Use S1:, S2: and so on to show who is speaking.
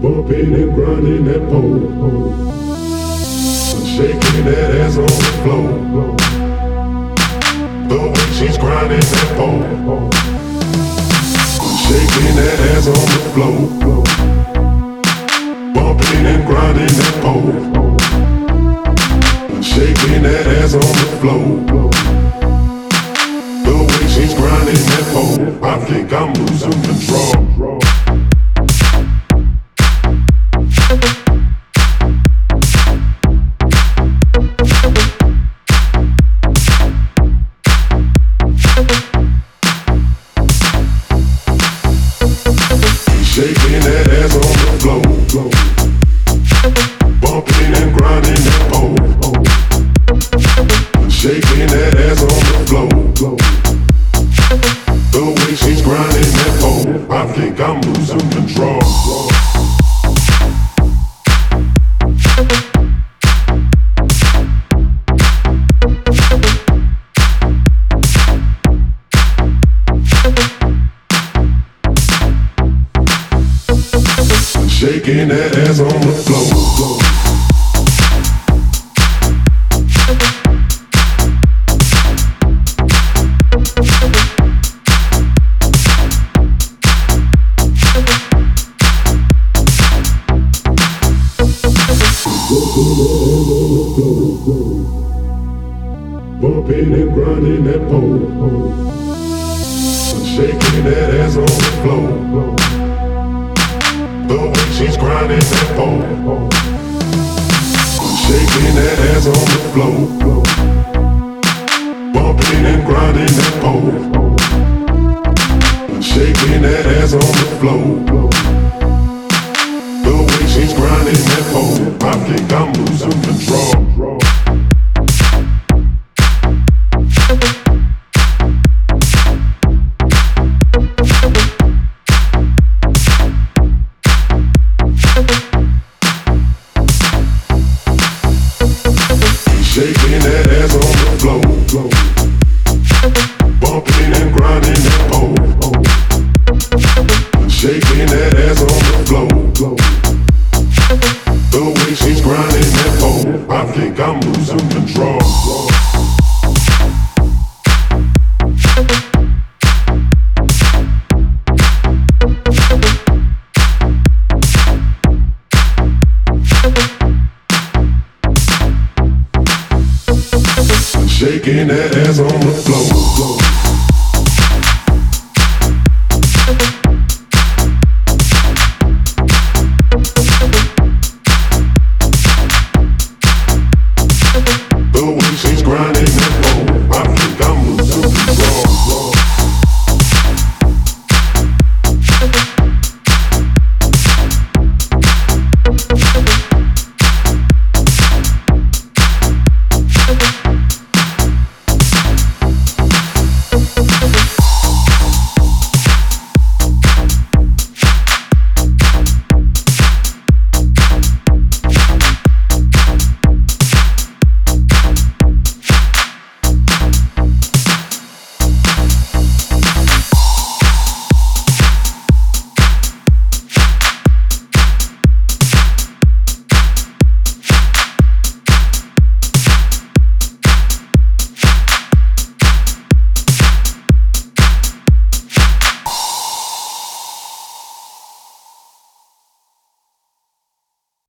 S1: Bumping and grinding that pole. Shaking that ass on the floor. The way she's grinding that pole. Shaking that ass on the floor. Bumping and grinding that pole. Shaking that ass on the floor. She's grinding pole. I think I'm losing control. Shaking that Shaking that ass on the floor. Bumping and grinding that pole. Shaking that ass on the floor. The way she's grinding that pole. Shaking that ass on the floor. Bumping and grinding that pole. Shaking that ass on the floor. She's grinding pole. I think I'm losing control. Shaking that ass on the floor. Get that ass on the floor.